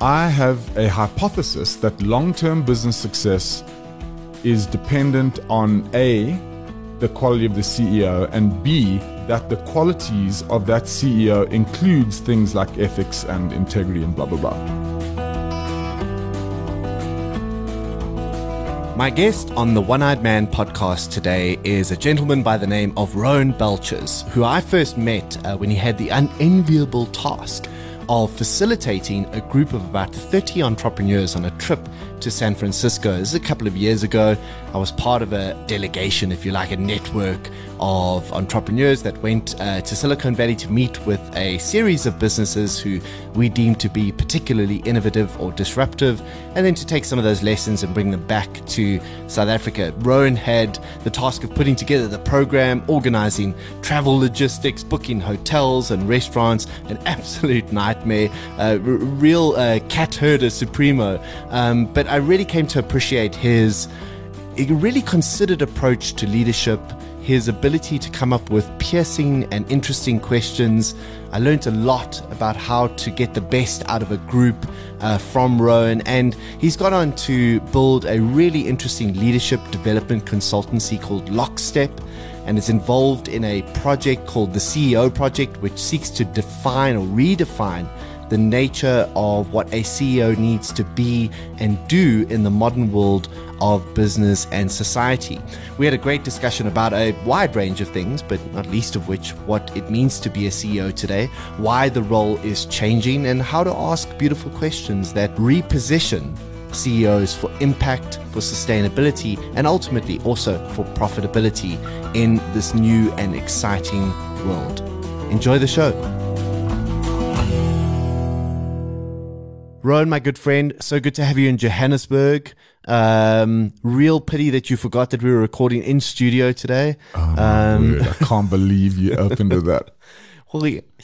I have a hypothesis that long term business success is dependent on A, the quality of the CEO, and B, that the qualities of that CEO includes things like ethics and integrity and blah, blah, blah. My guest on the One Eyed Man podcast today is a gentleman by the name of Rowan Belchers, who I first met uh, when he had the unenviable task of facilitating a group of about 30 entrepreneurs on a trip to San Francisco. This is a couple of years ago. I was part of a delegation, if you like, a network of entrepreneurs that went uh, to Silicon Valley to meet with a series of businesses who we deem to be particularly innovative or disruptive, and then to take some of those lessons and bring them back to South Africa. Rowan had the task of putting together the program, organizing travel logistics, booking hotels and restaurants, an absolute nightmare, uh, real uh, cat herder supremo. Um, but I really came to appreciate his really considered approach to leadership, his ability to come up with piercing and interesting questions. I learned a lot about how to get the best out of a group uh, from Rowan, and he's gone on to build a really interesting leadership development consultancy called Lockstep. And is involved in a project called the CEO Project, which seeks to define or redefine the nature of what a CEO needs to be and do in the modern world of business and society. We had a great discussion about a wide range of things, but not least of which what it means to be a CEO today, why the role is changing, and how to ask beautiful questions that reposition CEOs for impact, for sustainability, and ultimately also for profitability in this new and exciting world. Enjoy the show. Rowan, my good friend, so good to have you in Johannesburg. Um, real pity that you forgot that we were recording in studio today. Oh, um, I can't believe you opened with that.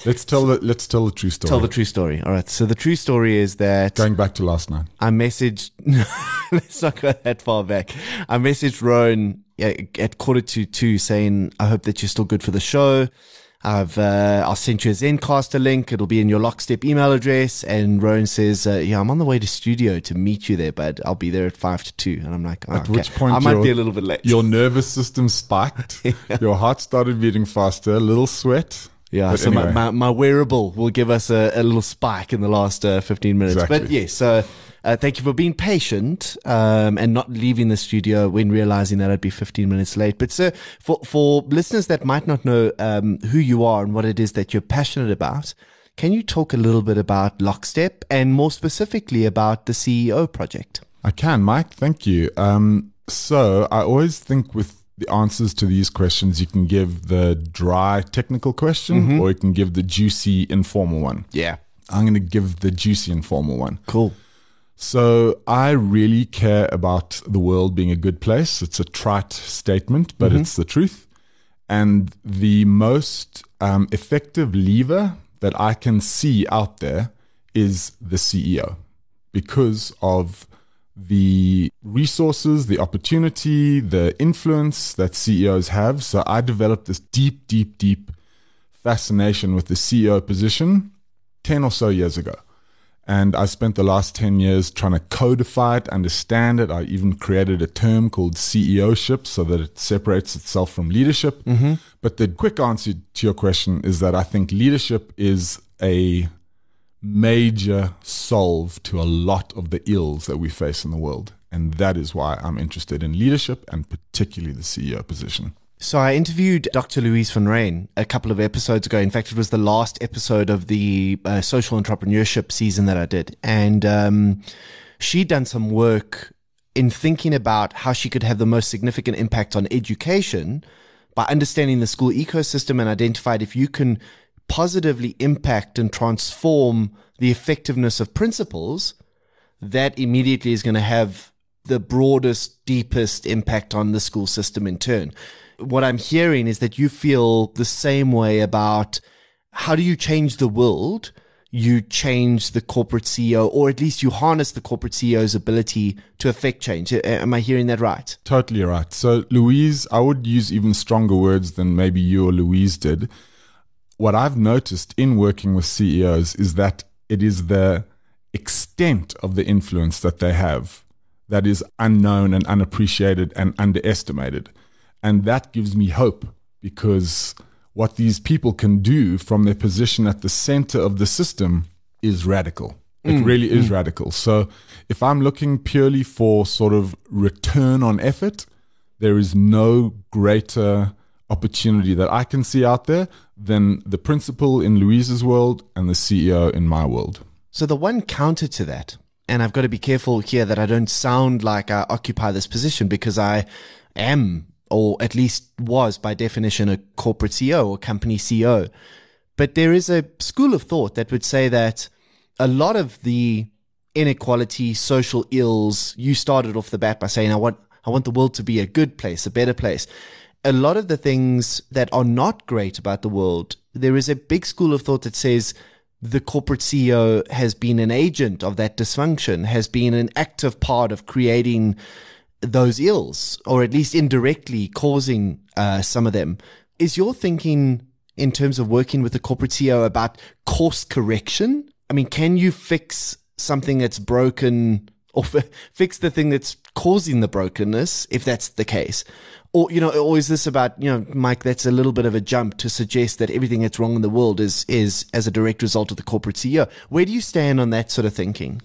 Let's tell the let's tell the true story. Tell the true story. All right. So the true story is that going back to last night, I messaged. let's not go that far back. I messaged Rowan at quarter to two saying, "I hope that you're still good for the show." I've uh, I'll send you a Zencastr link. It'll be in your Lockstep email address. And Rowan says, uh, "Yeah, I'm on the way to studio to meet you there, but I'll be there at five to two. And I'm like, oh, at okay. which point I might be a little bit late. Your nervous system spiked. yeah. Your heart started beating faster. A little sweat. Yeah, but so anyway. my, my, my, wearable will give us a, a little spike in the last uh, 15 minutes. Exactly. But yes, so uh, thank you for being patient um, and not leaving the studio when realizing that I'd be 15 minutes late. But sir, for for listeners that might not know um, who you are and what it is that you're passionate about, can you talk a little bit about Lockstep and more specifically about the CEO project? I can, Mike. Thank you. Um, so I always think with the answers to these questions, you can give the dry technical question mm-hmm. or you can give the juicy informal one. Yeah. I'm going to give the juicy informal one. Cool. So I really care about the world being a good place. It's a trite statement, but mm-hmm. it's the truth. And the most um, effective lever that I can see out there is the CEO because of the resources, the opportunity, the influence that CEOs have. So I developed this deep, deep, deep fascination with the CEO position 10 or so years ago. And I spent the last 10 years trying to codify it, understand it. I even created a term called CEOship so that it separates itself from leadership. Mm-hmm. But the quick answer to your question is that I think leadership is a major solve to a lot of the ills that we face in the world. And that is why I'm interested in leadership and particularly the CEO position. So I interviewed Dr. Louise van Rijn a couple of episodes ago. In fact, it was the last episode of the uh, social entrepreneurship season that I did. And um, she'd done some work in thinking about how she could have the most significant impact on education by understanding the school ecosystem and identified if you can positively impact and transform the effectiveness of principals, that immediately is going to have the broadest, deepest impact on the school system in turn what I'm hearing is that you feel the same way about how do you change the world? You change the corporate CEO, or at least you harness the corporate CEO's ability to affect change. Am I hearing that right? Totally right. So, Louise, I would use even stronger words than maybe you or Louise did. What I've noticed in working with CEOs is that it is the extent of the influence that they have that is unknown and unappreciated and underestimated. And that gives me hope because what these people can do from their position at the center of the system is radical. It mm, really is mm. radical. So if I'm looking purely for sort of return on effort, there is no greater opportunity that I can see out there than the principal in Louise's world and the CEO in my world. So the one counter to that, and I've got to be careful here that I don't sound like I occupy this position because I am, or at least was by definition, a corporate CEO or company CEO. But there is a school of thought that would say that a lot of the inequality, social ills, you started off the bat by saying, I want, I want the world to be a good place, a better place. A lot of the things that are not great about the world, there is a big school of thought that says the corporate CEO has been an agent of that dysfunction, has been an active part of creating those ills, or at least indirectly causing uh, some of them. Is your thinking in terms of working with the corporate CEO about course correction? I mean, can you fix something that's broken or f- fix the thing that's causing the brokenness if that's the case? Or, you know, or is this about, you know, Mike, that's a little bit of a jump to suggest that everything that's wrong in the world is, is as a direct result of the corporate CEO. Where do you stand on that sort of thinking?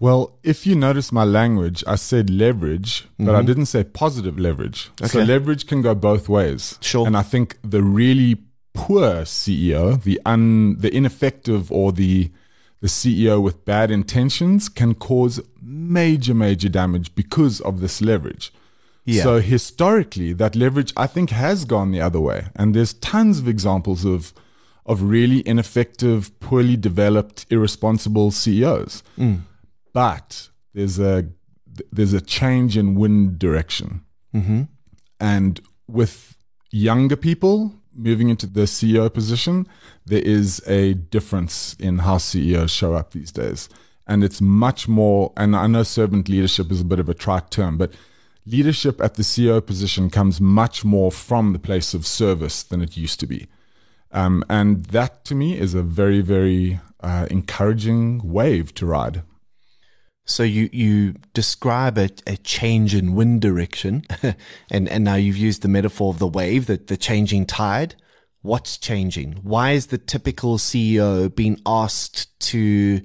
Well, if you notice my language, I said leverage, but mm-hmm. I didn't say positive leverage. Okay. So leverage can go both ways. Sure. And I think the really poor CEO, the un, the ineffective or the the CEO with bad intentions can cause major, major damage because of this leverage. Yeah. So historically, that leverage I think has gone the other way, and there's tons of examples of of really ineffective, poorly developed, irresponsible CEOs. Mm. But there's a there's a change in wind direction, mm-hmm. and with younger people moving into the CEO position, there is a difference in how CEOs show up these days. And it's much more, and I know servant leadership is a bit of a trite term, but leadership at the CEO position comes much more from the place of service than it used to be. Um, and that to me is a very, very uh, encouraging wave to ride. So you, you describe a, a change in wind direction, and, and now you've used the metaphor of the wave, the, the changing tide. What's changing? Why is the typical CEO being asked to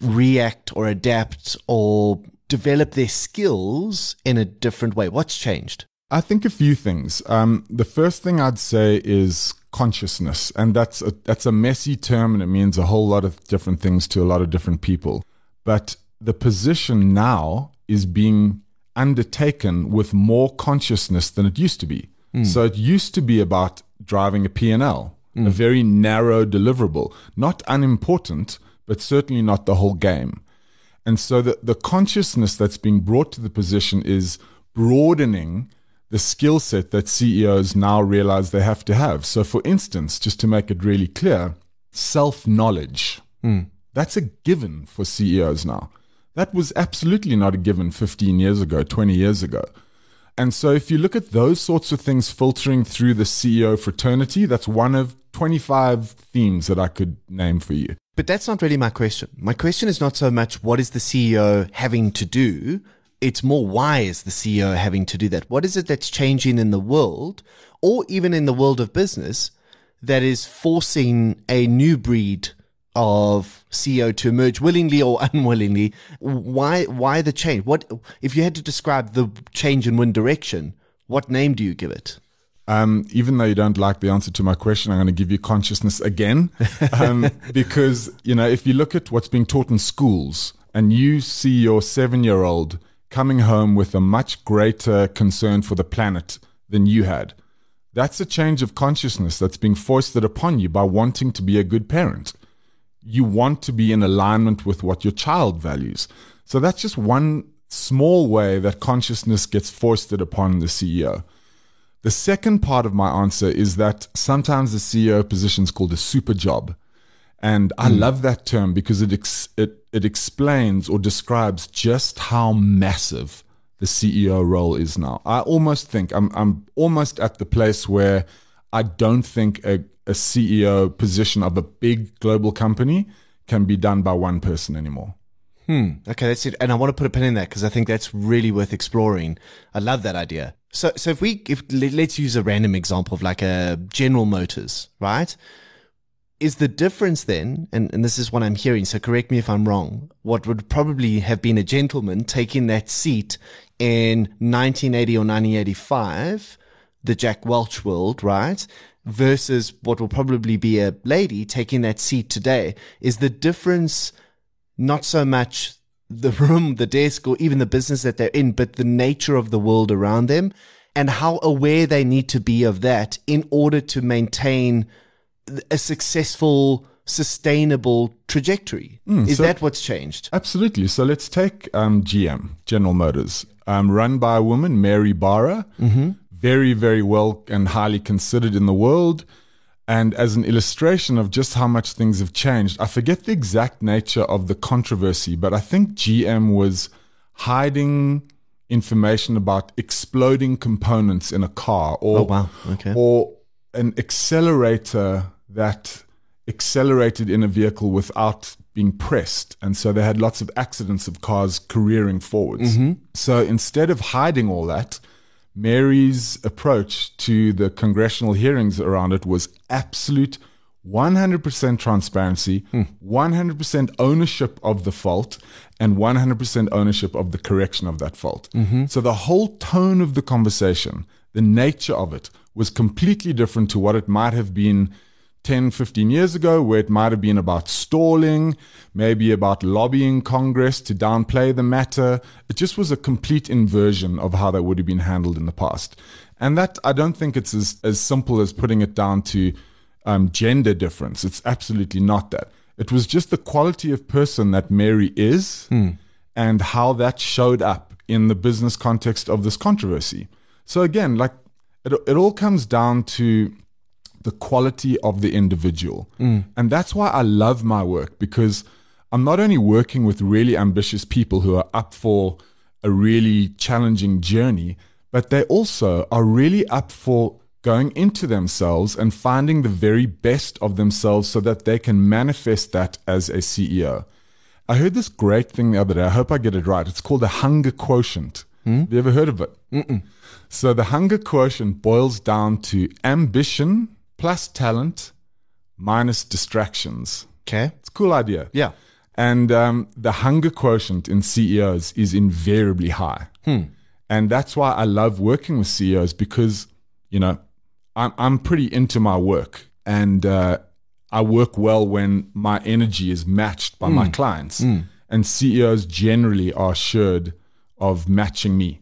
react or adapt or develop their skills in a different way? What's changed? I think a few things. Um, the first thing I'd say is consciousness, and that's a, that's a messy term, and it means a whole lot of different things to a lot of different people. But the position now is being undertaken with more consciousness than it used to be. Mm. So it used to be about driving a P&L, mm. a very narrow deliverable, not unimportant, but certainly not the whole game. And so the, the consciousness that's being brought to the position is broadening the skill set that CEOs now realize they have to have. So, for instance, just to make it really clear, self knowledge. Mm. That's a given for CEOs now. That was absolutely not a given 15 years ago, 20 years ago. And so, if you look at those sorts of things filtering through the CEO fraternity, that's one of 25 themes that I could name for you. But that's not really my question. My question is not so much what is the CEO having to do, it's more why is the CEO having to do that? What is it that's changing in the world or even in the world of business that is forcing a new breed of CEO to emerge willingly or unwillingly. Why why the change? What if you had to describe the change in wind direction? What name do you give it? Um, even though you don't like the answer to my question, I'm going to give you consciousness again, um, because you know if you look at what's being taught in schools, and you see your seven-year-old coming home with a much greater concern for the planet than you had, that's a change of consciousness that's being foisted upon you by wanting to be a good parent you want to be in alignment with what your child values. So that's just one small way that consciousness gets foisted upon the CEO. The second part of my answer is that sometimes the CEO position is called a super job. And I mm. love that term because it, ex- it, it explains or describes just how massive the CEO role is now. I almost think I'm, I'm almost at the place where I don't think a, a CEO position of a big global company can be done by one person anymore. Hmm. Okay, that's it. And I want to put a pin in that because I think that's really worth exploring. I love that idea. So, so if we, if let's use a random example of like a General Motors, right? Is the difference then, and, and this is what I'm hearing, so correct me if I'm wrong, what would probably have been a gentleman taking that seat in 1980 or 1985, the Jack Welch world, right? Versus what will probably be a lady taking that seat today. Is the difference not so much the room, the desk, or even the business that they're in, but the nature of the world around them and how aware they need to be of that in order to maintain a successful, sustainable trajectory. Mm, Is so that what's changed? Absolutely. So let's take um, GM, General Motors, um, run by a woman, Mary Barra, mm-hmm. Very, very well and highly considered in the world. And as an illustration of just how much things have changed, I forget the exact nature of the controversy, but I think GM was hiding information about exploding components in a car or, oh, wow. okay. or an accelerator that accelerated in a vehicle without being pressed. And so they had lots of accidents of cars careering forwards. Mm-hmm. So instead of hiding all that, Mary's approach to the congressional hearings around it was absolute 100% transparency, hmm. 100% ownership of the fault, and 100% ownership of the correction of that fault. Mm-hmm. So the whole tone of the conversation, the nature of it, was completely different to what it might have been 10, 15 years ago, where it might have been about stalling, maybe about lobbying Congress to downplay the matter. It just was a complete inversion of how that would have been handled in the past. And that, I don't think it's as, as simple as putting it down to um, gender difference. It's absolutely not that. It was just the quality of person that Mary is hmm. and how that showed up in the business context of this controversy. So again, like it, it all comes down to the quality of the individual. Mm. And that's why I love my work because I'm not only working with really ambitious people who are up for a really challenging journey, but they also are really up for going into themselves and finding the very best of themselves so that they can manifest that as a CEO. I heard this great thing the other day. I hope I get it right. It's called the hunger quotient. Hmm? Have you ever heard of it? Mm-mm. So the hunger quotient boils down to ambition plus talent minus distractions. Okay. It's a cool idea. Yeah. And um, the hunger quotient in CEOs is invariably high. Hmm. And that's why I love working with CEOs because, you know, I'm, I'm pretty into my work and uh, I work well when my energy is matched by mm. my clients. Mm. And CEOs generally are assured of matching me.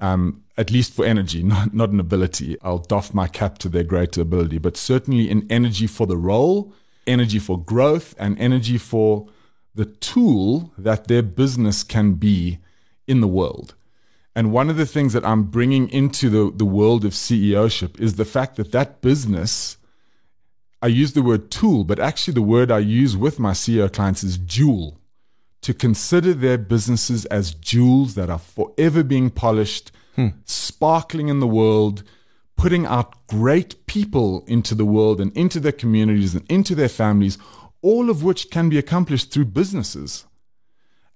Um, at least for energy, not, not an ability. I'll doff my cap to their greater ability, but certainly in energy for the role, energy for growth, and energy for the tool that their business can be in the world. And one of the things that I'm bringing into the, the world of CEOship is the fact that that business, I use the word tool, but actually the word I use with my CEO clients is jewel. To consider their businesses as jewels that are forever being polished hmm. sparkling in the world, putting out great people into the world and into their communities and into their families, all of which can be accomplished through businesses.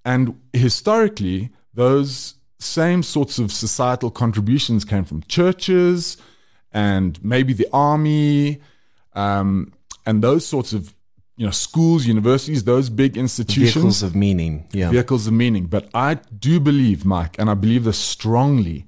And historically, those same sorts of societal contributions came from churches and maybe the army um, and those sorts of you know schools universities those big institutions vehicles of meaning yeah vehicles of meaning but i do believe mike and i believe this strongly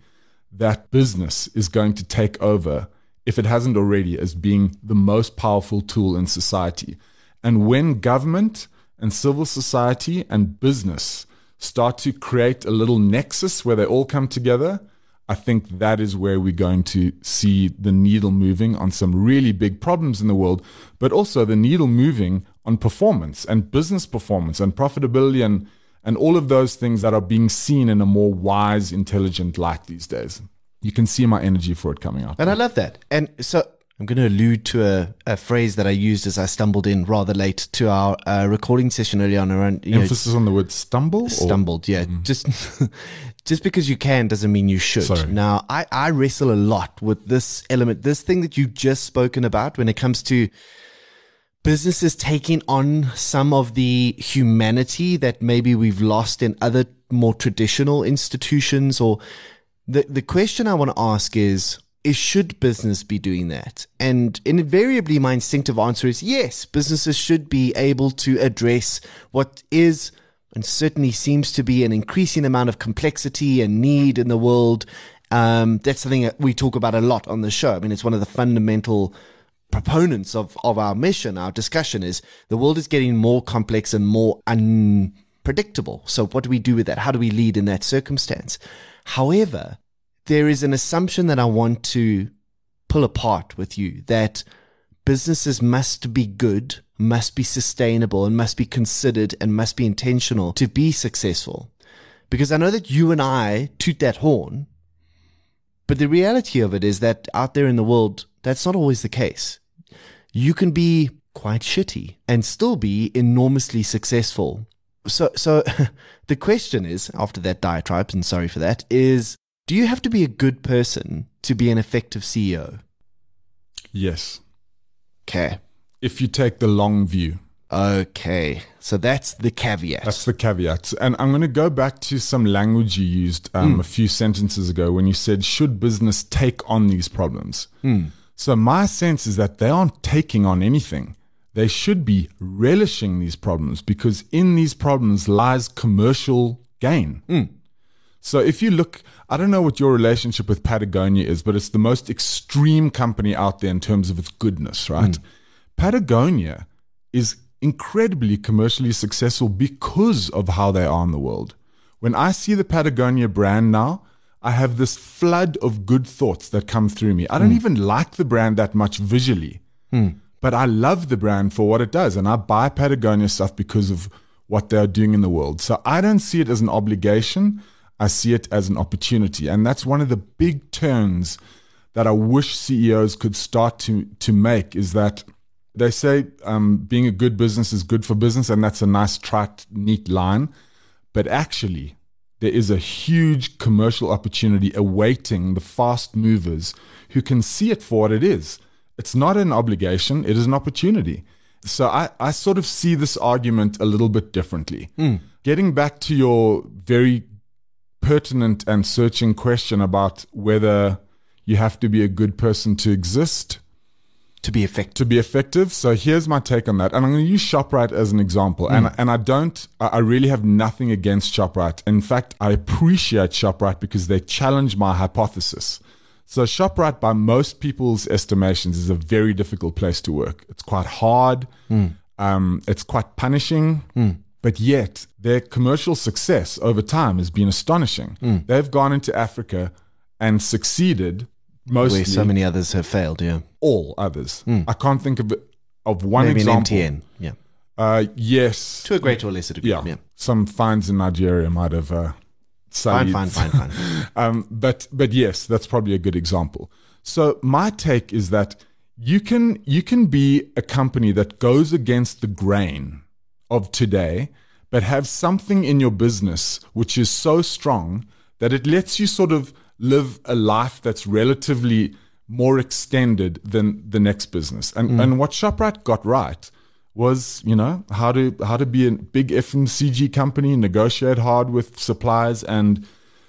that business is going to take over, if it hasn't already, as being the most powerful tool in society. And when government and civil society and business start to create a little nexus where they all come together, I think that is where we're going to see the needle moving on some really big problems in the world, but also the needle moving on performance and business performance and profitability and and all of those things that are being seen in a more wise, intelligent light these days. You can see my energy for it coming out. And I love that. And so I'm going to allude to a, a phrase that I used as I stumbled in rather late to our uh, recording session earlier on. Around emphasis know, on the word stumble. Stumbled, or? yeah. Mm. Just just because you can doesn't mean you should. Sorry. Now, I I wrestle a lot with this element, this thing that you've just spoken about when it comes to businesses taking on some of the humanity that maybe we've lost in other more traditional institutions or the the question I want to ask is is should business be doing that? And invariably my instinctive answer is yes, businesses should be able to address what is and certainly seems to be an increasing amount of complexity and need in the world. Um, that's something that we talk about a lot on the show. I mean, it's one of the fundamental proponents of, of our mission, our discussion is the world is getting more complex and more unpredictable. So what do we do with that? How do we lead in that circumstance? However, there is an assumption that I want to pull apart with you that businesses must be good, must be sustainable, and must be considered and must be intentional to be successful. Because I know that you and I toot that horn, but the reality of it is that out there in the world, that's not always the case. You can be quite shitty and still be enormously successful. So, so the question is, after that diatribe, and sorry for that, is do you have to be a good person to be an effective CEO? Yes. Okay. If you take the long view. Okay. So that's the caveat. That's the caveat. And I'm going to go back to some language you used um, mm. a few sentences ago when you said, should business take on these problems? Mm. So my sense is that they aren't taking on anything. They should be relishing these problems because in these problems lies commercial gain. Mm. So if you look, I don't know what your relationship with Patagonia is, but it's the most extreme company out there in terms of its goodness, right? Mm. Patagonia is incredibly commercially successful because of how they are in the world. When I see the Patagonia brand now, I have this flood of good thoughts that come through me. I don't mm. even like the brand that much visually, mm. but I love the brand for what it does. And I buy Patagonia stuff because of what they're doing in the world. So I don't see it as an obligation. I see it as an opportunity. And that's one of the big turns that I wish CEOs could start to, to make is that they say um, being a good business is good for business. And that's a nice, trite, neat line. But actually, there is a huge commercial opportunity awaiting the fast movers who can see it for what it is. It's not an obligation, it is an opportunity. So I, I sort of see this argument a little bit differently. Mm. Getting back to your very pertinent and searching question about whether you have to be a good person to exist to be effective. To be effective. So here's my take on that. And I'm going to use ShopRite as an example. Mm. And, and I don't, I really have nothing against ShopRite. In fact, I appreciate ShopRite because they challenge my hypothesis. So ShopRite, by most people's estimations, is a very difficult place to work. It's quite hard. Mm. Um, it's quite punishing. Mm. But yet, their commercial success over time has been astonishing. Mm. They've gone into Africa and succeeded mostly. Where so many others have failed, yeah. All others. Mm. I can't think of of one Maybe example. An MTN, yeah. Uh, yes. To a greater or lesser degree, yeah. yeah. Some fines in Nigeria might have. Uh, fine, fine, fine, fine. um, but but yes, that's probably a good example. So my take is that you can you can be a company that goes against the grain of today, but have something in your business which is so strong that it lets you sort of live a life that's relatively more extended than the next business. And mm. and what Shoprite got right was, you know, how to how to be a big FMCG company, negotiate hard with suppliers and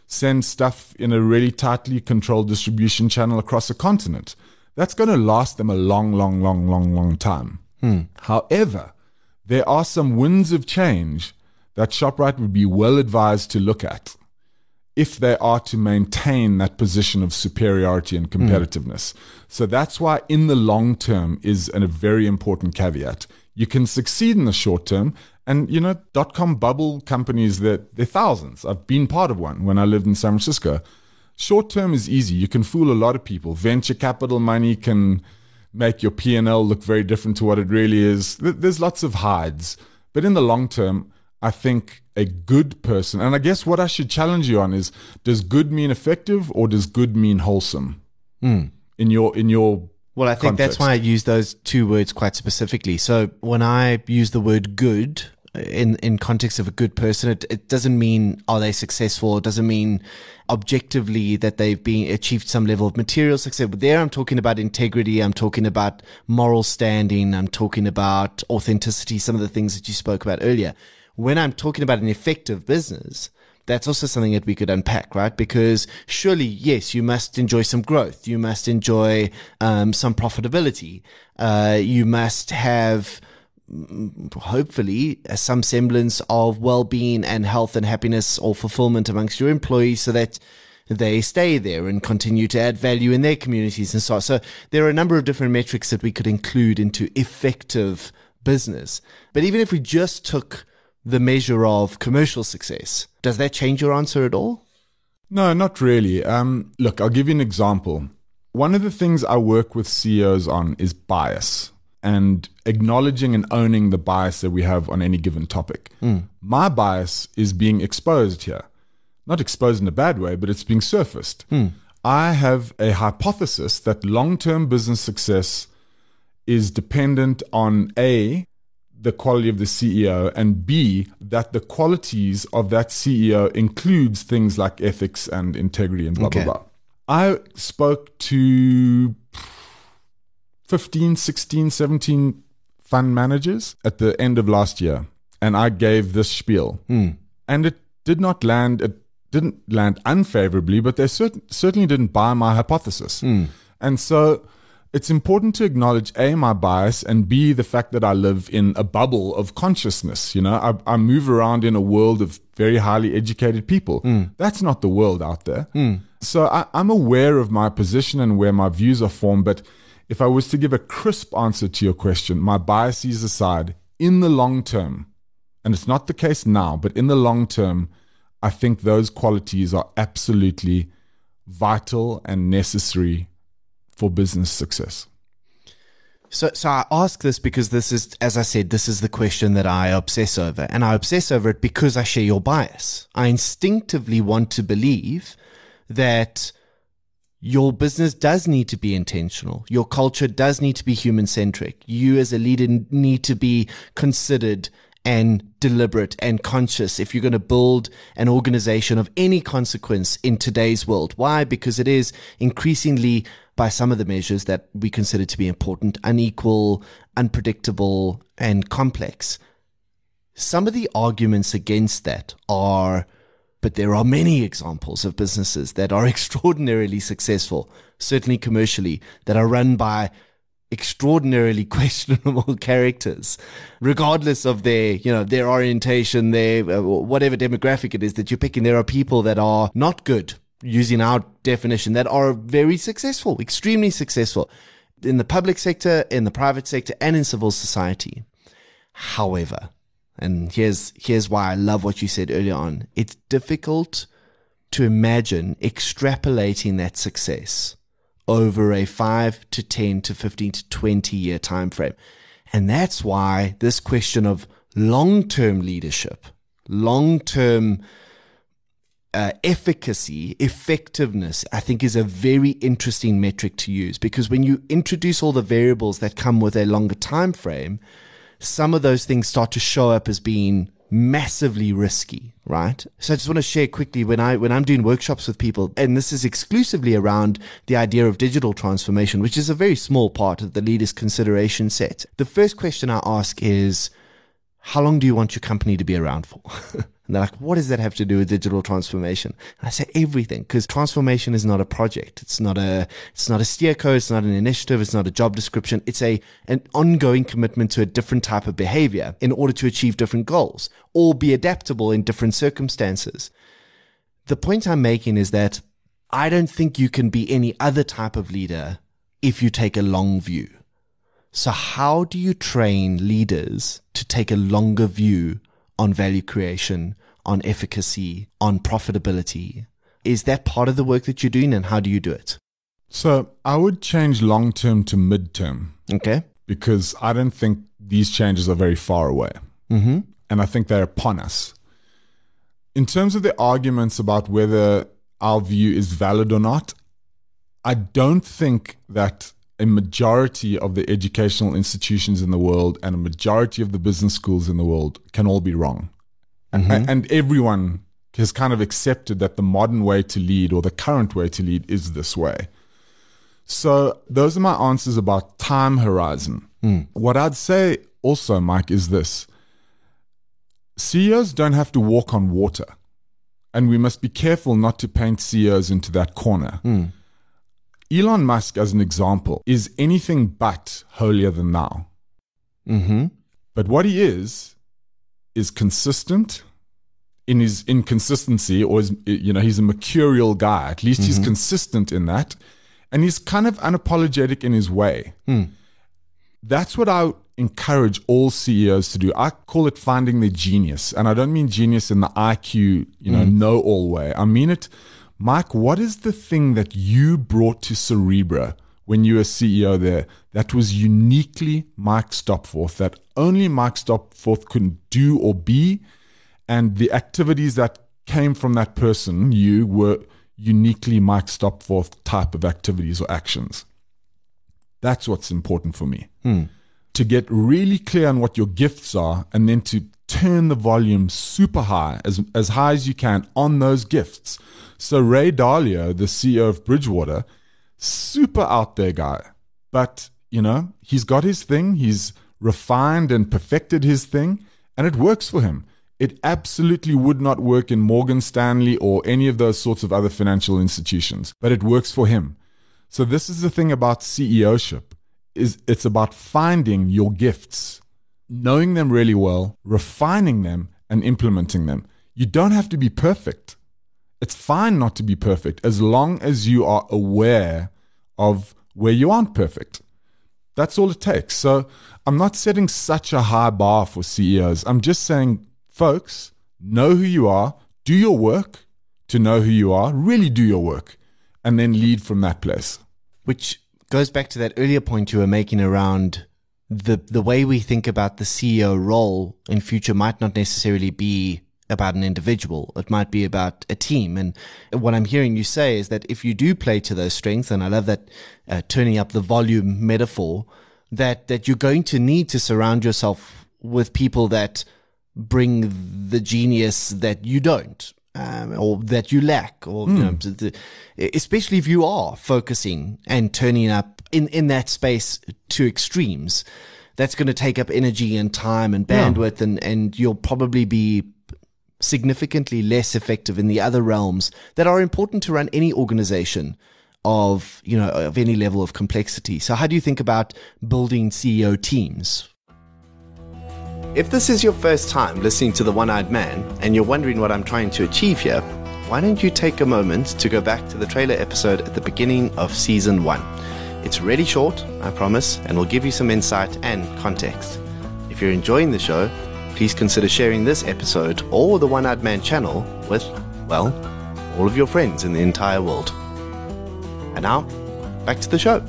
send stuff in a really tightly controlled distribution channel across a continent. That's going to last them a long, long, long, long, long time. Hmm. However, there are some winds of change that ShopRite would be well advised to look at if they are to maintain that position of superiority and competitiveness. Mm. So that's why in the long term is a very important caveat. You can succeed in the short term. And, you know, dot com bubble companies, they're, they're thousands. I've been part of one when I lived in San Francisco. Short term is easy. You can fool a lot of people. Venture capital money can make your P&L look very different to what it really is. There's lots of hides. But in the long term, I think a good person, and I guess what I should challenge you on is: does good mean effective, or does good mean wholesome? Mm. In your in your well, I think context. that's why I use those two words quite specifically. So when I use the word good, in in context of a good person. It, it doesn't mean are they successful. It doesn't mean objectively that they've been achieved some level of material success. But there, I'm talking about integrity. I'm talking about moral standing. I'm talking about authenticity. Some of the things that you spoke about earlier. When I'm talking about an effective business, that's also something that we could unpack, right? Because surely, yes, you must enjoy some growth. You must enjoy um, some profitability. Uh, you must have hopefully some semblance of well-being and health and happiness or fulfillment amongst your employees so that they stay there and continue to add value in their communities and so on. So there are a number of different metrics that we could include into effective business. But even if we just took the measure of commercial success, does that change your answer at all? No, not really. Um, look, I'll give you an example. One of the things I work with CEOs on is bias and acknowledging and owning the bias that we have on any given topic. Mm. My bias is being exposed here. Not exposed in a bad way, but it's being surfaced. Mm. I have a hypothesis that long term business success is dependent on A, the quality of the CEO, and B, that the qualities of that CEO includes things like ethics and integrity and blah, okay. blah, blah. I spoke to 15, 16, 17 fund managers at the end of last year. And I gave this spiel. Mm. And it did not land, it didn't land unfavorably, but they cert- certainly didn't buy my hypothesis. Mm. And so it's important to acknowledge A, my bias, and B, the fact that I live in a bubble of consciousness. You know, I, I move around in a world of very highly educated people. Mm. That's not the world out there. Mm. So I, I'm aware of my position and where my views are formed, but if I was to give a crisp answer to your question, my biases aside, in the long term, and it's not the case now, but in the long term, I think those qualities are absolutely vital and necessary for business success. So, so I ask this because this is, as I said, this is the question that I obsess over. And I obsess over it because I share your bias. I instinctively want to believe that your business does need to be intentional. Your culture does need to be human centric. You as a leader need to be considered and deliberate and conscious if you're going to build an organization of any consequence in today's world. Why? Because it is increasingly by some of the measures that we consider to be important, unequal, unpredictable, and complex. Some of the arguments against that are but there are many examples of businesses that are extraordinarily successful, certainly commercially, that are run by extraordinarily questionable characters, regardless of their, you know, their orientation, their uh, whatever demographic it is that you're picking. There are people that are not good, using our definition, that are very successful, extremely successful in the public sector, in the private sector, and in civil society. However, and here's here's why I love what you said earlier on. It's difficult to imagine extrapolating that success over a 5 to 10 to 15 to 20 year time frame. And that's why this question of long-term leadership, long-term uh, efficacy, effectiveness, I think is a very interesting metric to use because when you introduce all the variables that come with a longer time frame, some of those things start to show up as being massively risky, right? So I just want to share quickly when I when I'm doing workshops with people, and this is exclusively around the idea of digital transformation, which is a very small part of the leader's consideration set. The first question I ask is, how long do you want your company to be around for? And they're like, what does that have to do with digital transformation? And I say everything because transformation is not a project. It's not a, it's not a steer code. It's not an initiative. It's not a job description. It's a, an ongoing commitment to a different type of behavior in order to achieve different goals or be adaptable in different circumstances. The point I'm making is that I don't think you can be any other type of leader if you take a long view. So how do you train leaders to take a longer view on value creation, on efficacy, on profitability. Is that part of the work that you're doing and how do you do it? So I would change long term to mid term. Okay. Because I don't think these changes are very far away. Mm-hmm. And I think they're upon us. In terms of the arguments about whether our view is valid or not, I don't think that a majority of the educational institutions in the world and a majority of the business schools in the world can all be wrong. Mm-hmm. And, and everyone has kind of accepted that the modern way to lead or the current way to lead is this way. So those are my answers about time horizon. What I'd say also, Mike, is this CEOs don't have to walk on water. And we must be careful not to paint CEOs into that corner. Elon Musk, as an example, is anything but holier than thou. Mm-hmm. But what he is, is consistent in his inconsistency, or is, you know, he's a mercurial guy. At least he's mm-hmm. consistent in that. And he's kind of unapologetic in his way. Hmm. That's what I encourage all CEOs to do. I call it finding their genius. And I don't mean genius in the IQ, you know, mm. know all way. I mean it, Mike, what is the thing that you brought to Cerebra when you were CEO there that was uniquely Mike Stopforth, that only Mike Stopforth could do or be? And the activities that came from that person, you were uniquely Mike Stopforth type of activities or actions. That's what's important for me. Hmm. To get really clear on what your gifts are and then to turn the volume super high, as, as high as you can on those gifts. So, Ray Dalio, the CEO of Bridgewater, super out there guy. But, you know, he's got his thing, he's refined and perfected his thing, and it works for him. It absolutely would not work in Morgan Stanley or any of those sorts of other financial institutions, but it works for him. So this is the thing about CEOship is it's about finding your gifts, knowing them really well, refining them and implementing them. You don't have to be perfect. It's fine not to be perfect as long as you are aware of where you aren't perfect. That's all it takes. So I'm not setting such a high bar for CEOs. I'm just saying, folks, know who you are, do your work to know who you are, really do your work, and then lead from that place. Which goes back to that earlier point you were making around the the way we think about the CEO role in future might not necessarily be about an individual. It might be about a team. And what I'm hearing you say is that if you do play to those strengths, and I love that uh, turning up the volume metaphor, that that you're going to need to surround yourself with people that bring the genius that you don't. Um, or that you lack, or you know, especially if you are focusing and turning up in, in that space to extremes, that's going to take up energy and time and Yeah. bandwidth, and, and you'll probably be significantly less effective in the other realms that are important to run any organization of you know of any level of complexity. So, how do you think about building CEO teams? If this is your first time listening to The One Eyed Man and you're wondering what I'm trying to achieve here, why don't you take a moment to go back to the trailer episode at the beginning of season one? It's really short, I promise, and will give you some insight and context. If you're enjoying the show, please consider sharing this episode or the One Eyed Man channel with, well, all of your friends in the entire world. And now, back to the show.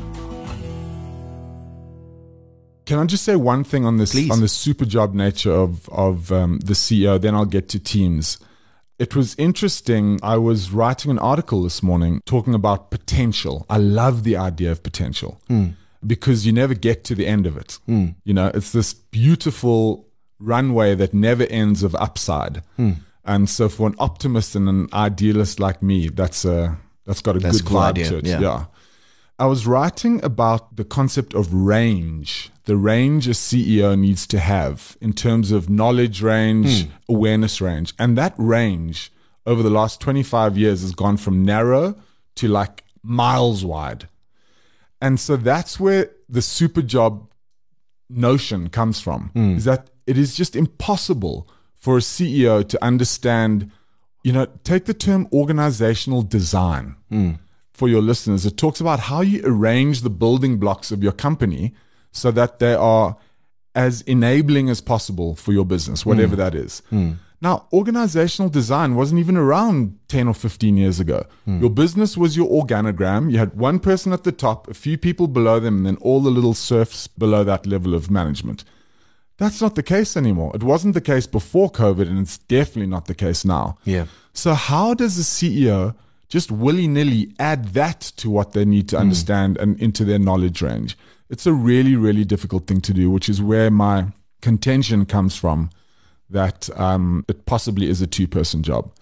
Can I just say one thing on this Please. on the super job nature of of um, the CEO? Then I'll get to teams. It was interesting. I was writing an article this morning talking about potential. I love the idea of potential hmm. because you never get to the end of it. Hmm. You know, it's this beautiful runway that never ends of upside. Hmm. And so, for an optimist and an idealist like me, that's a that's got a That's good cool vibe idea, to it. yeah. yeah. I was writing about the concept of range, the range a CEO needs to have in terms of knowledge range, hmm. awareness range. And that range over the last 25 years has gone from narrow to like miles wide. And so that's where the super job notion comes from hmm. is that it is just impossible for a CEO to understand, you know, take the term organizational design hmm. for your listeners. It talks about how you arrange the building blocks of your company so that they are as enabling as possible for your business, hmm. whatever that is. Hmm. Now, organizational design wasn't even around 10 or 15 years ago. Hmm. Your business was your organogram. You had one person at the top, a few people below them, and then all the little serfs below that level of management. That's not the case anymore. It wasn't the case before COVID, and it's definitely not the case now. Yeah. So, how does a CEO just willy nilly add that to what they need to understand and into their knowledge range. It's a really, really difficult thing to do, which is where my contention comes from that um, it possibly is a two person job.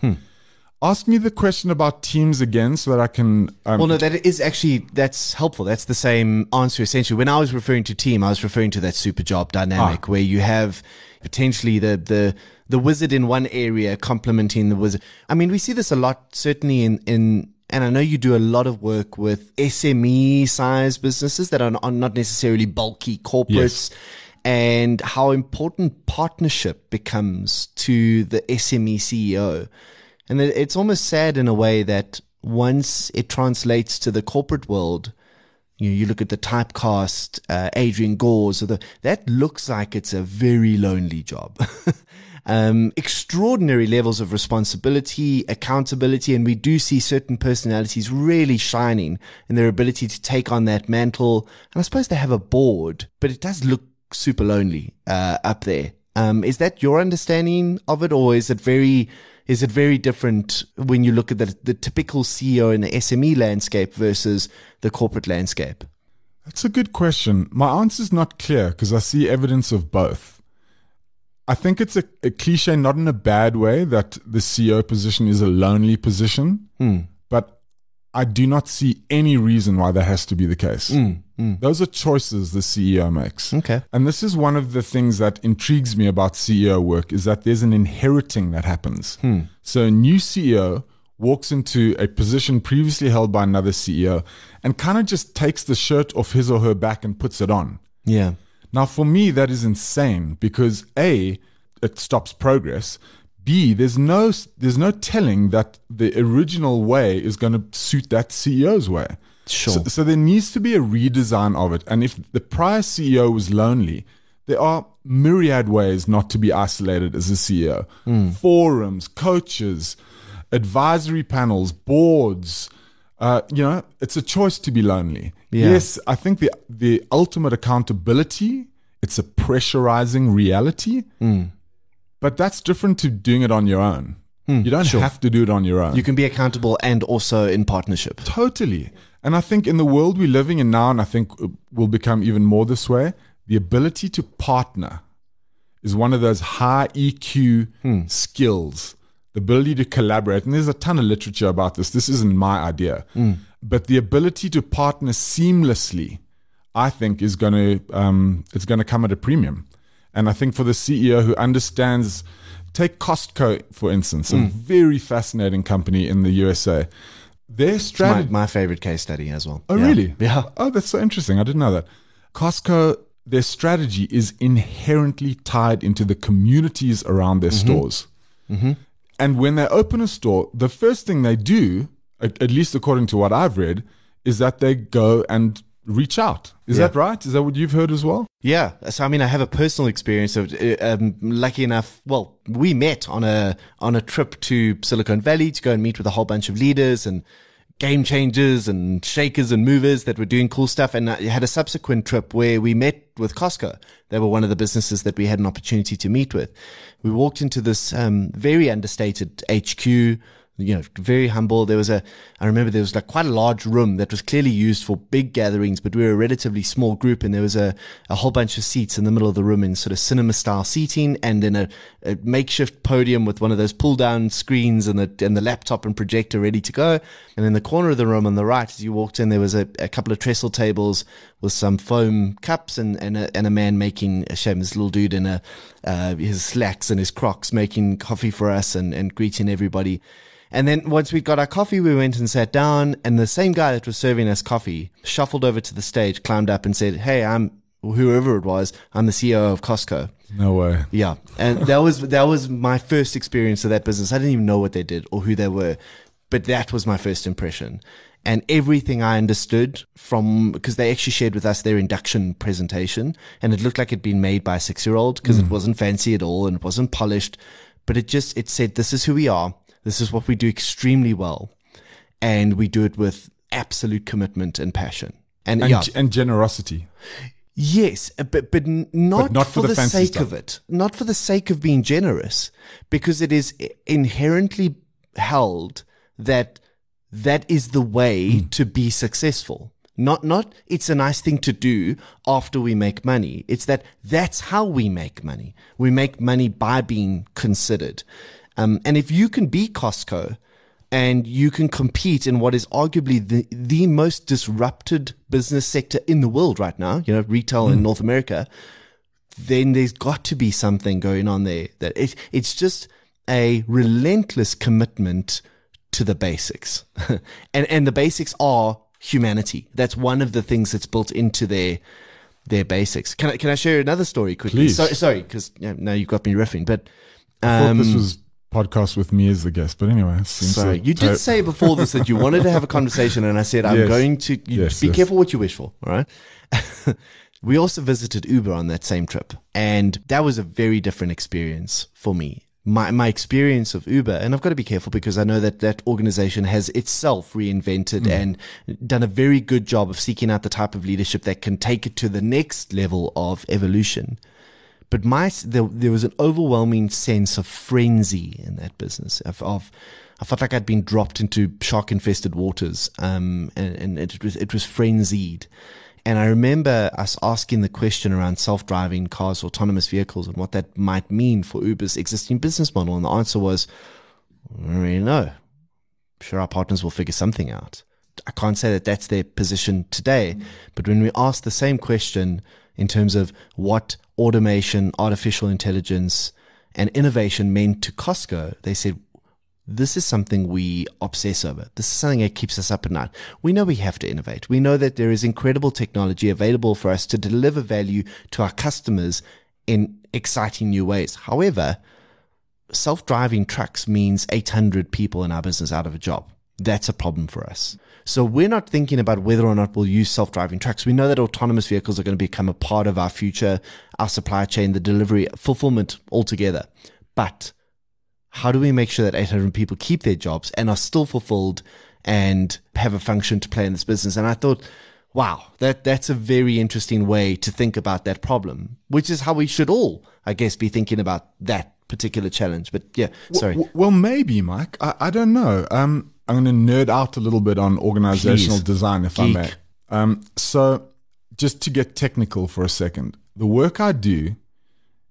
Ask me the question about teams again so that I can. Um, Well, no, that is actually that's helpful. That's the same answer essentially. When I was referring to team, I was referring to that super job dynamic where you have potentially the the the wizard in one area complementing the wizard. I mean, we see this a lot, certainly in in. And I know you do a lot of work with SME size businesses that are, are not necessarily bulky corporates and how important partnership becomes to the SME CEO. And it's almost sad in a way that once it translates to the corporate world, you, you look at the typecast, uh, Adrian Gores, or the, that looks like it's a very lonely job. um, extraordinary levels of responsibility, accountability, and we do see certain personalities really shining in their ability to take on that mantle. And I suppose they have a board, but it does look super lonely uh, up there. Um, is that your understanding of it, or is it very is it very different when you look at the, the typical CEO in the SME landscape versus the corporate landscape? That's a good question. My answer is not clear because I see evidence of both. I think it's a, a cliche, not in a bad way, that the CEO position is a lonely position, hmm. but I do not see any reason why that has to be the case. Hmm. Hmm. Those are choices the CEO makes. Okay. And this is one of the things that intrigues me about CEO work is that there's an inheriting that happens. So a new CEO walks into a position previously held by another CEO and kind of just takes the shirt off his or her back and puts it on. Yeah. Now, for me, that is insane because A, it stops progress. B, there's no there's no telling that the original way is going to suit that CEO's way. Sure. So, so there needs to be a redesign of it. And if the prior CEO was lonely, there are myriad ways not to be isolated as a CEO. Forums, coaches, advisory panels, boards. Uh, you know, it's a choice to be lonely. Yeah. Yes, I think the the ultimate accountability. It's a pressurizing reality, hmm. but that's different to doing it on your own. Hmm, you don't sure. have to do it on your own. You can be accountable and also in partnership. Totally. And I think in the world we're living in now, and I think will become even more this way, the ability to partner is one of those high EQ hmm. skills. The ability to collaborate. And there's a ton of literature about this. This isn't my idea. But the ability to partner seamlessly, I think, is going to um, it's going to come at a premium. And I think for the CEO who understands, take Costco for instance, a mm. very fascinating company in the USA. Their My, strategy. my favorite case study as well. Oh, Yeah. really? Yeah. Oh, that's so interesting. I didn't know that. Costco, their strategy is inherently tied into the communities around their mm-hmm. stores. Mm-hmm. And when they open a store, the first thing they do, at, at least according to what I've read, is that they go and reach out. Is Yeah. that right? Is that what you've heard as well? Yeah. So I mean, I have a personal experience of. uh, Um, lucky enough, well, we met on a on a trip to Silicon Valley to go and meet with a whole bunch of leaders and game changers and shakers and movers that were doing cool stuff. And I had a subsequent trip where we met with Costco. They were one of the businesses that we had an opportunity to meet with. We walked into this um, very understated HQ you know, very humble. There was a, I remember there was like quite a large room that was clearly used for big gatherings, but we were a relatively small group and there was a, a whole bunch of seats in the middle of the room in sort of cinema style seating and then a, a makeshift podium with one of those pull down screens and the, and the laptop and projector ready to go. And in the corner of the room on the right, as you walked in, there was a, a couple of trestle tables with some foam cups and, and a, and a man making a shame, this little dude in a, uh, his slacks and his crocs making coffee for us and, and greeting everybody. And then once we got our coffee, we went and sat down, and the same guy that was serving us coffee shuffled over to the stage, climbed up, and said, "Hey, I'm whoever it was. I'm the CEO of Costco." No way. Yeah, and that was that was my first experience of that business. I didn't even know what they did or who they were, but that was my first impression. And everything I understood from because they actually shared with us their induction presentation, and it looked like it'd been made by a six year old because it hmm. wasn't fancy at all and it wasn't polished, but it just it said, "This is who we are. This is what we do extremely well, and we do it with absolute commitment and passion." And, And, yeah, and generosity. Yes, uh, but but not, not for, for the the, sake stuff. of it, not for the sake of being generous, because it is inherently held that that is the way to be successful. Not, not, it's a nice thing to do after we make money. It's that that's how we make money. We make money by being considered. Um, and if you can be Costco and you can compete in what is arguably the, the most disrupted business sector in the world right now, you know, retail in North America, then there's got to be something going on there that it, it's just a relentless commitment to the basics. and, and the basics are humanity. That's one of the things that's built into their, their basics. Can I, can I share another story quickly? Please. So, sorry, because you know, now you've got me riffing, but, I thought um, this was podcast with me as the guest, but anyway. seems you did say before this that you wanted to have a conversation, and I said I'm Yes. going to. Yes, be yes. careful what you wish for. All right. we also visited Uber on that same trip, and that was a very different experience for me. My my experience of Uber, and I've got to be careful because I know that that organization has itself reinvented mm. and done a very good job of seeking out the type of leadership that can take it to the next level of evolution. But my there, there was an overwhelming sense of frenzy in that business. Of, of I felt like I'd been dropped into shark infested waters, um, and, and it was it was frenzied. And I remember us asking the question around self driving cars, autonomous vehicles, and what that might mean for Uber's existing business model. And the answer was, I don't really know. Sure, our partners will figure something out. I can't say that that's their position today, but when we asked the same question in terms of what automation, artificial intelligence, and innovation meant to Costco, they said, this is something we obsess over. This is something that keeps us up at night. We know we have to innovate. We know that there is incredible technology available for us to deliver value to our customers in exciting new ways. However, self-driving trucks means 800 people in our business out of a job. That's a problem for us. So we're not thinking about whether or not we'll use self-driving trucks. We know that autonomous vehicles are going to become a part of our future, our supply chain, the delivery, fulfillment altogether. But how do we make sure that 800 people keep their jobs and are still fulfilled and have a function to play in this business? And I thought, wow, that, that's a very interesting way to think about that problem, which is how we should all, I guess, be thinking about that particular challenge. But yeah, sorry. W- well, maybe, Mike. I, I don't know. Um, I'm going to nerd out a little bit on organizational Please. design, if I may. Um, so, just to get technical for a second, the work I do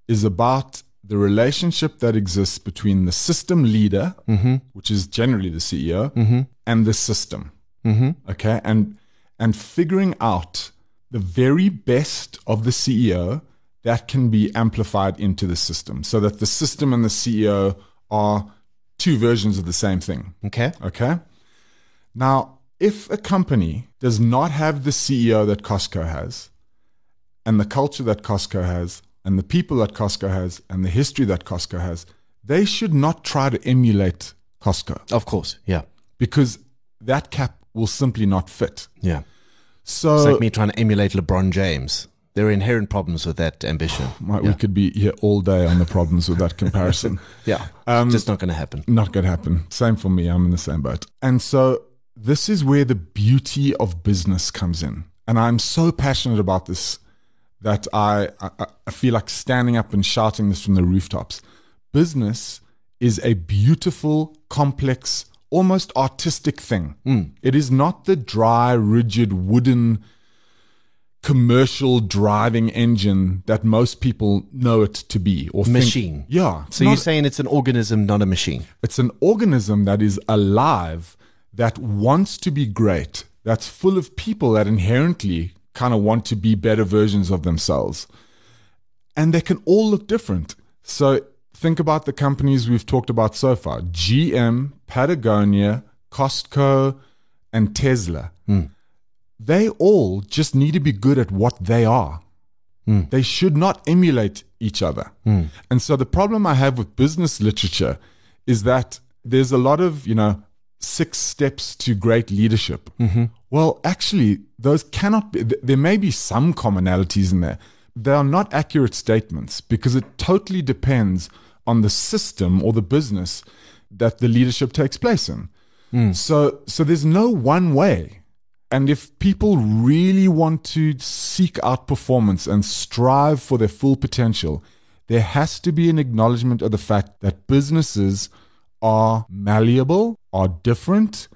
is about the relationship that exists between the system leader, mm-hmm. which is generally the CEO, mm-hmm. and the system. Mm-hmm. Okay, and and figuring out the very best of the CEO that can be amplified into the system, so that the system and the CEO are two versions of the same thing. Okay. Okay. Now, if a company does not have the CEO that Costco has, and the culture that Costco has, and the people that Costco has, and the history that Costco has, they should not try to emulate Costco Of course. Yeah. because that cap will simply not fit. Yeah. So It's like me trying to emulate LeBron James. There are inherent problems with that ambition. Mike, we could be here all day on the problems with that comparison. Yeah. Um, just not going to happen. Not going to happen. Same for me. I'm in the same boat. And so this is where the beauty of business comes in. And I'm so passionate about this that I, I, I feel like standing up and shouting this from the rooftops. Business is a beautiful, complex, almost artistic thing. It is not the dry, rigid, wooden commercial driving engine that most people know it to be or think- Machine. yeah. So you're saying it's an organism, not a machine. it's an organism that is alive, that wants to be great, that's full of people that inherently kind of want to be better versions of themselves. And they can all look different. So think about the companies we've talked about so far GM, Patagonia, Costco, and Tesla. Hmm. They all just need to be good at what they are. Hmm. They should not emulate each other. Hmm. And so the problem I have with business literature is that there's a lot of, you know, six steps to great leadership. Mm-hmm. Well, actually, those cannot be, th- there may be some commonalities in there. They are not accurate statements because it totally depends on the system or the business that the leadership takes place in. Hmm. So, so there's no one way. And if people really want to seek out performance and strive for their full potential, there has to be an acknowledgement of the fact that businesses are malleable, are different,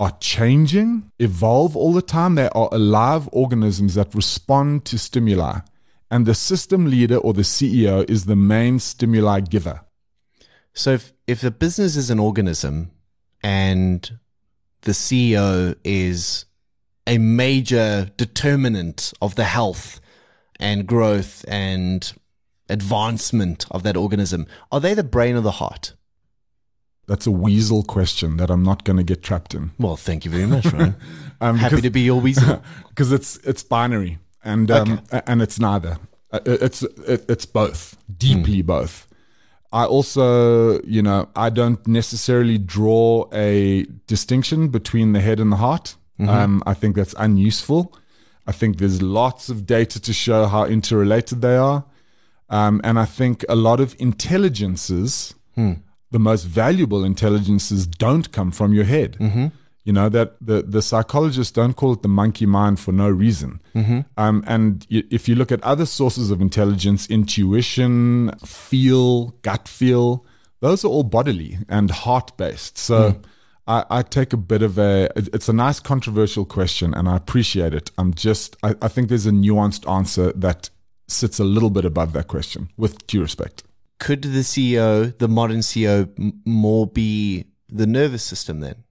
are changing, evolve all the time. They are alive organisms that respond to stimuli. And the system leader or the CEO is the main stimuli giver. So if, if a business is an organism and the CEO is a major determinant of the health and growth and advancement of that organism, are they the brain or the heart? That's a weasel question that I'm not going to get trapped in. Well, thank you very much, Rowan. um, Happy to be your weasel because it's it's binary and um, okay. and it's neither. Uh, it's it's both, deeply mm. both. I also, you know, I don't necessarily draw a distinction between the head and the heart. Mm-hmm. Um, I think that's unuseful. I think there's lots of data to show how interrelated they are. Um, and I think a lot of intelligences, hmm. the most valuable intelligences, don't come from your head. Mm-hmm. You know that the the psychologists don't call it the monkey mind for no reason. Mm-hmm. Um, and y- if you look at other sources of intelligence, intuition, feel, gut feel, those are all bodily and heart based. So. Mm. I, I, take a bit of a it's a nice controversial question and I appreciate it. I'm just I, I think there's a nuanced answer that sits a little bit above that question with due respect. Could the CEO, the modern CEO, more be the nervous system then?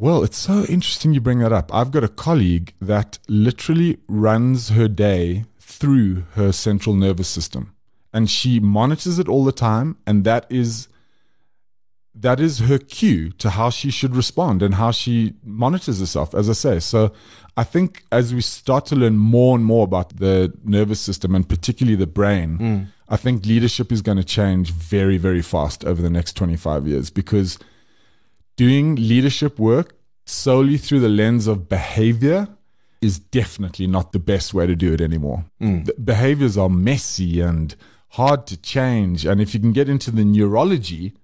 Well, it's so interesting you bring that up. I've got a colleague that literally runs her day through her central nervous system and she monitors it all the time and that is that is her cue to how she should respond and how she monitors herself as i say so i think as we start to learn more and more about the nervous system and particularly the brain mm. i think leadership is going to change very very fast over the next 25 years because doing leadership work solely through the lens of behavior is definitely not the best way to do it anymore. Mm. behaviors are messy and hard to change. And if you can get into the neurology,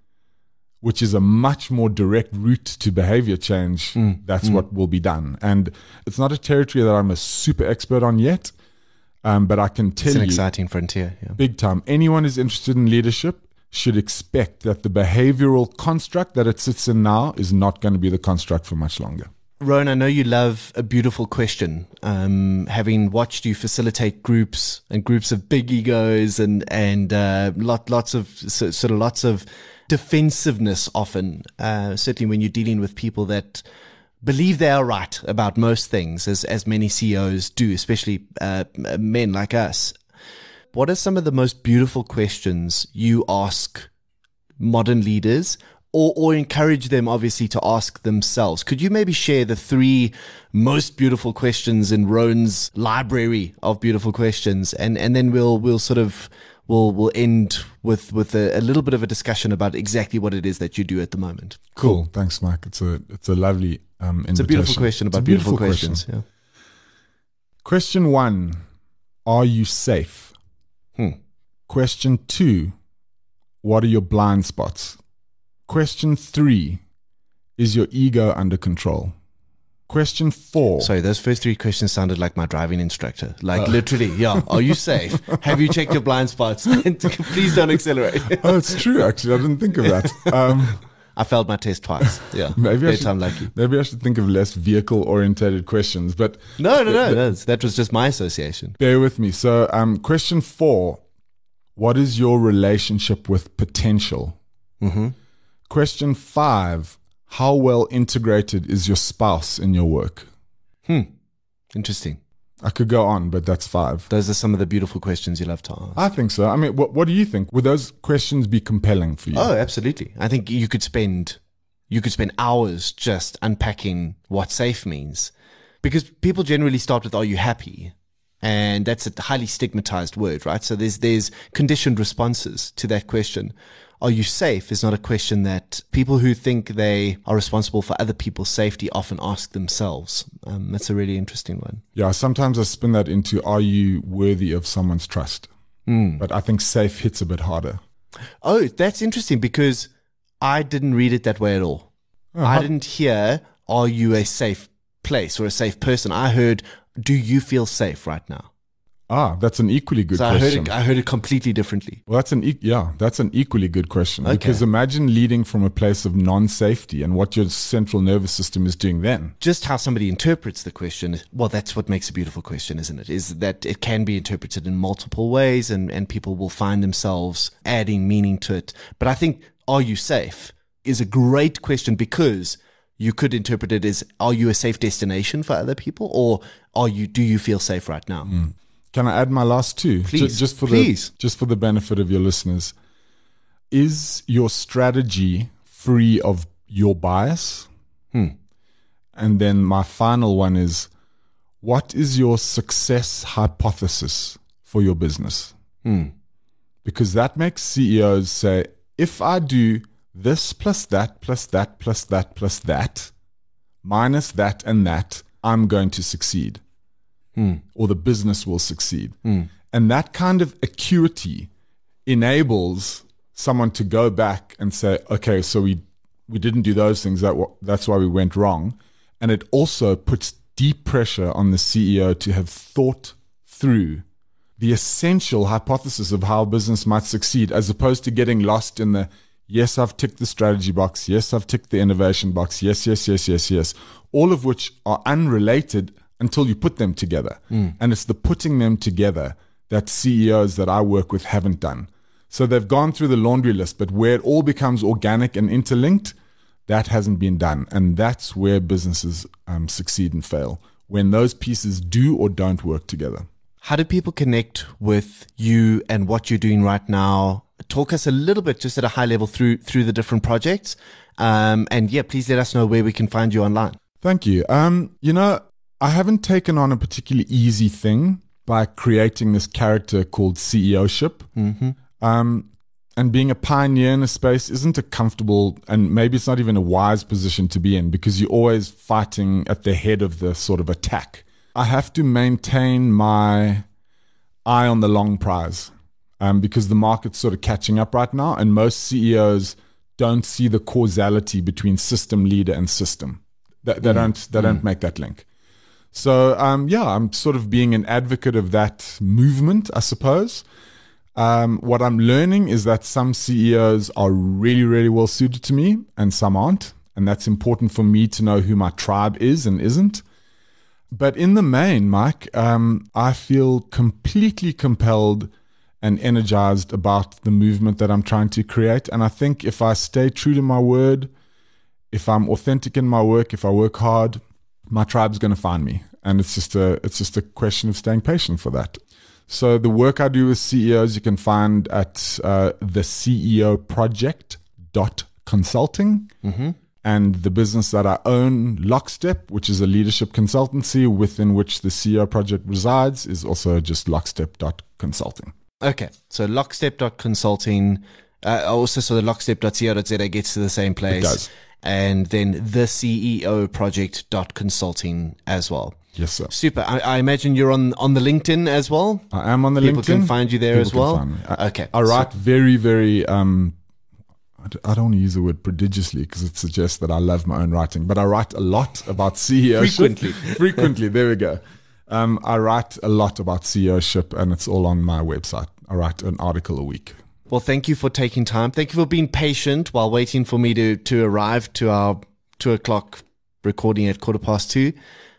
which is a much more direct route to behavior change, mm. that's mm. what will be done. And it's not a territory that I'm a super expert on yet. Um, but I can tell you. it's an you, exciting frontier, yeah. big time. Anyone who's interested in leadership, should expect that the behavioral construct that it sits in now is not going to be the construct for much longer. Rowan, I know you love a beautiful question. Um, having watched you facilitate groups and groups of big egos and and uh, lot, lots of so, sort of lots of defensiveness often, uh, certainly when you're dealing with people that believe they are right about most things, as as many CEOs do, especially uh, men like us what are some of the most beautiful questions you ask modern leaders or, or encourage them obviously to ask themselves. Could you maybe share the three most beautiful questions in Rowan's library of beautiful questions? And, and then we'll, we'll sort of, we'll, we'll end with, with a, a little bit of a discussion about exactly what it is that you do at the moment. Cool. cool. Thanks, Mike. It's a, it's a lovely, um, It's a beautiful question about beautiful, beautiful, questions. Question. Yeah. Question one. Are you safe? Question two What are your blind spots? Question three Is your ego under control? Question four. Sorry, those first three questions sounded like my driving instructor. Like uh. literally, yeah. Are you safe? Have you checked your blind spots? Please don't accelerate. oh, it's true. Actually, I didn't think of that. Um, I failed my test twice. Yeah, maybe I should, lucky. Maybe I should think of less vehicle-orientated questions. But no, no, no, no, that was just my association. Bear with me. So, um, question four: What is your relationship with potential? Mm-hmm. Question five: How well integrated is your spouse in your work? Hmm. Interesting. I could go on, but that's five. Those are some of the beautiful questions you love to ask. I think so. I mean, what, what do you think? Would those questions be compelling for you? Oh, absolutely. I think you could spend you could spend hours just unpacking what safe means, because people generally start with "Are you happy?" And that's a highly stigmatized word, right? So there's there's conditioned responses to that question are you safe is not a question that people who think they are responsible for other people's safety often ask themselves. Um, that's a really interesting one. Yeah, sometimes I spin that into are you worthy of someone's trust? Mm. But I think safe hits a bit harder. Oh, that's interesting because I didn't read it that way at all. Uh-huh. I didn't hear, are you a safe place or a safe person? I heard, do you feel safe right now? Ah, that's an equally good So I heard, question. it, I heard it completely differently. well, that's an e- yeah, that's an equally good question. Okay. Because imagine leading from a place of non-safety and what your central nervous system is doing then. Just how somebody interprets the question, well, that's what makes a beautiful question, isn't it? Is that it can be interpreted in multiple ways and, and people will find themselves adding meaning to it. But I think, are you safe is a great question because you could interpret it as, are you a safe destination for other people or are you, do you feel safe right now? Can I add my last two? Please, just for please. the just for the benefit of your listeners. Is your strategy free of your bias? Hmm. And then my final one is what is your success hypothesis for your business? Hmm. Because that makes CEOs say, if I do this plus that plus that plus that plus that, minus that and that, I'm going to succeed hmm. or the business will succeed. Hmm. And that kind of acuity enables someone to go back and say, okay, so we, we didn't do those things. That wa- that's why we went wrong. And it also puts deep pressure on the CEO to have thought through the essential hypothesis of how business might succeed, as opposed to getting lost in the yes, I've ticked the strategy box, yes, I've ticked the innovation box, yes, yes, yes, yes, yes, all of which are unrelated until you put them together. And it's the putting them together that CEOs that I work with haven't done. So they've gone through the laundry list, but where it all becomes organic and interlinked, that hasn't been done. And that's where businesses um, succeed and fail when those pieces do or don't work together. How do people connect with you and what you're doing right now? Talk us a little bit, just at a high level, through through the different projects. Um, and yeah, please let us know where we can find you online. Thank you. Um, you know, I haven't taken on a particularly easy thing by creating this character called CEOship. Mm-hmm. Um, and being a pioneer in a space isn't a comfortable and maybe it's not even a wise position to be in because you're always fighting at the head of the sort of attack. I have to maintain my eye on the long prize um, because the market's sort of catching up right now, and most CEOs don't see the causality between system leader and system. They, they don't they don't make that link. So um, yeah, I'm sort of being an advocate of that movement, I suppose. Um, what I'm learning is that some CEOs are really, really well suited to me, and some aren't, and that's important for me to know who my tribe is and isn't. But in the main, Mike, um, I feel completely compelled and energized about the movement that I'm trying to create. And I think if I stay true to my word, if I'm authentic in my work, if I work hard, my tribe's going to find me. And it's just a it's just a question of staying patient for that. So the work I do with CEOs you can find at uh, the CEO Project dot consulting. And the business that I own, Lockstep, which is a leadership consultancy within which the CEO project resides, is also just lockstep.consulting. Okay, so lockstep.consulting, uh, also so the lockstep.co.za gets to the same place. does. And then the CEO project.consulting as well. Yes, sir. Super. I, I imagine you're on, on the LinkedIn as well. I am on the People LinkedIn. can find you there People as well. I, Okay. I write very, very. Um, I don't want to use the word prodigiously because it suggests that I love my own writing, but I write a lot about CEO Frequently. frequently, there we go. Um, I write a lot about CEOship, and it's all on my website. I write an article a week. Well, thank you for taking time. Thank you for being patient while waiting for me to, to arrive to our two o'clock recording at quarter past two.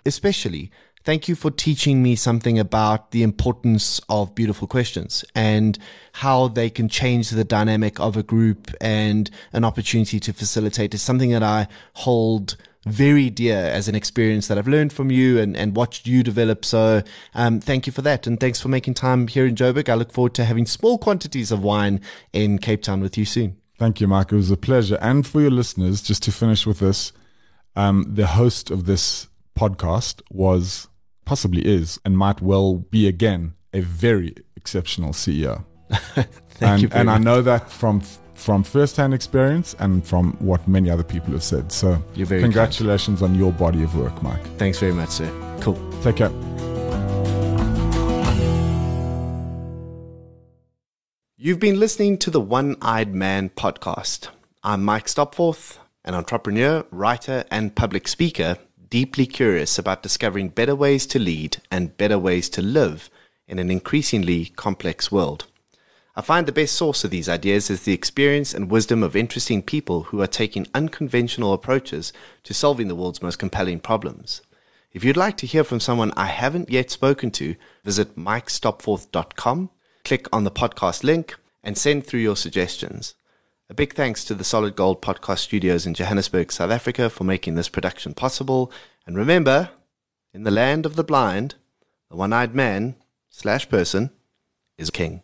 Especially, thank you for teaching me something about the importance of beautiful questions and how they can change the dynamic of a group and an opportunity to facilitate is something that I hold very dear as an experience that I've learned from you and, and watched you develop. So, um, thank you for that. And thanks for making time here in Joburg. I look forward to having small quantities of wine in Cape Town with you soon. Thank you, Mike. It was a pleasure. And for your listeners, just to finish with this, um, the host of this podcast was, possibly is, and might well be again, a very exceptional CEO. Thank and, and I know that from from first-hand experience and from what many other people have said. So You're very congratulations on your body of work, Mike. Thanks very much, sir. Cool. Take care. You've been listening to the One Eyed Man podcast. I'm Mike Stopforth, an entrepreneur, writer, and public speaker, deeply curious about discovering better ways to lead and better ways to live in an increasingly complex world. I find the best source of these ideas is the experience and wisdom of interesting people who are taking unconventional approaches to solving the world's most compelling problems. If you'd like to hear from someone I haven't yet spoken to, visit mikestopforth.com, click on the podcast link, and send through your suggestions. A big thanks to the Solid Gold Podcast Studios in Johannesburg, South Africa for making this production possible. And remember, in the land of the blind, the one eyed man slash person is king.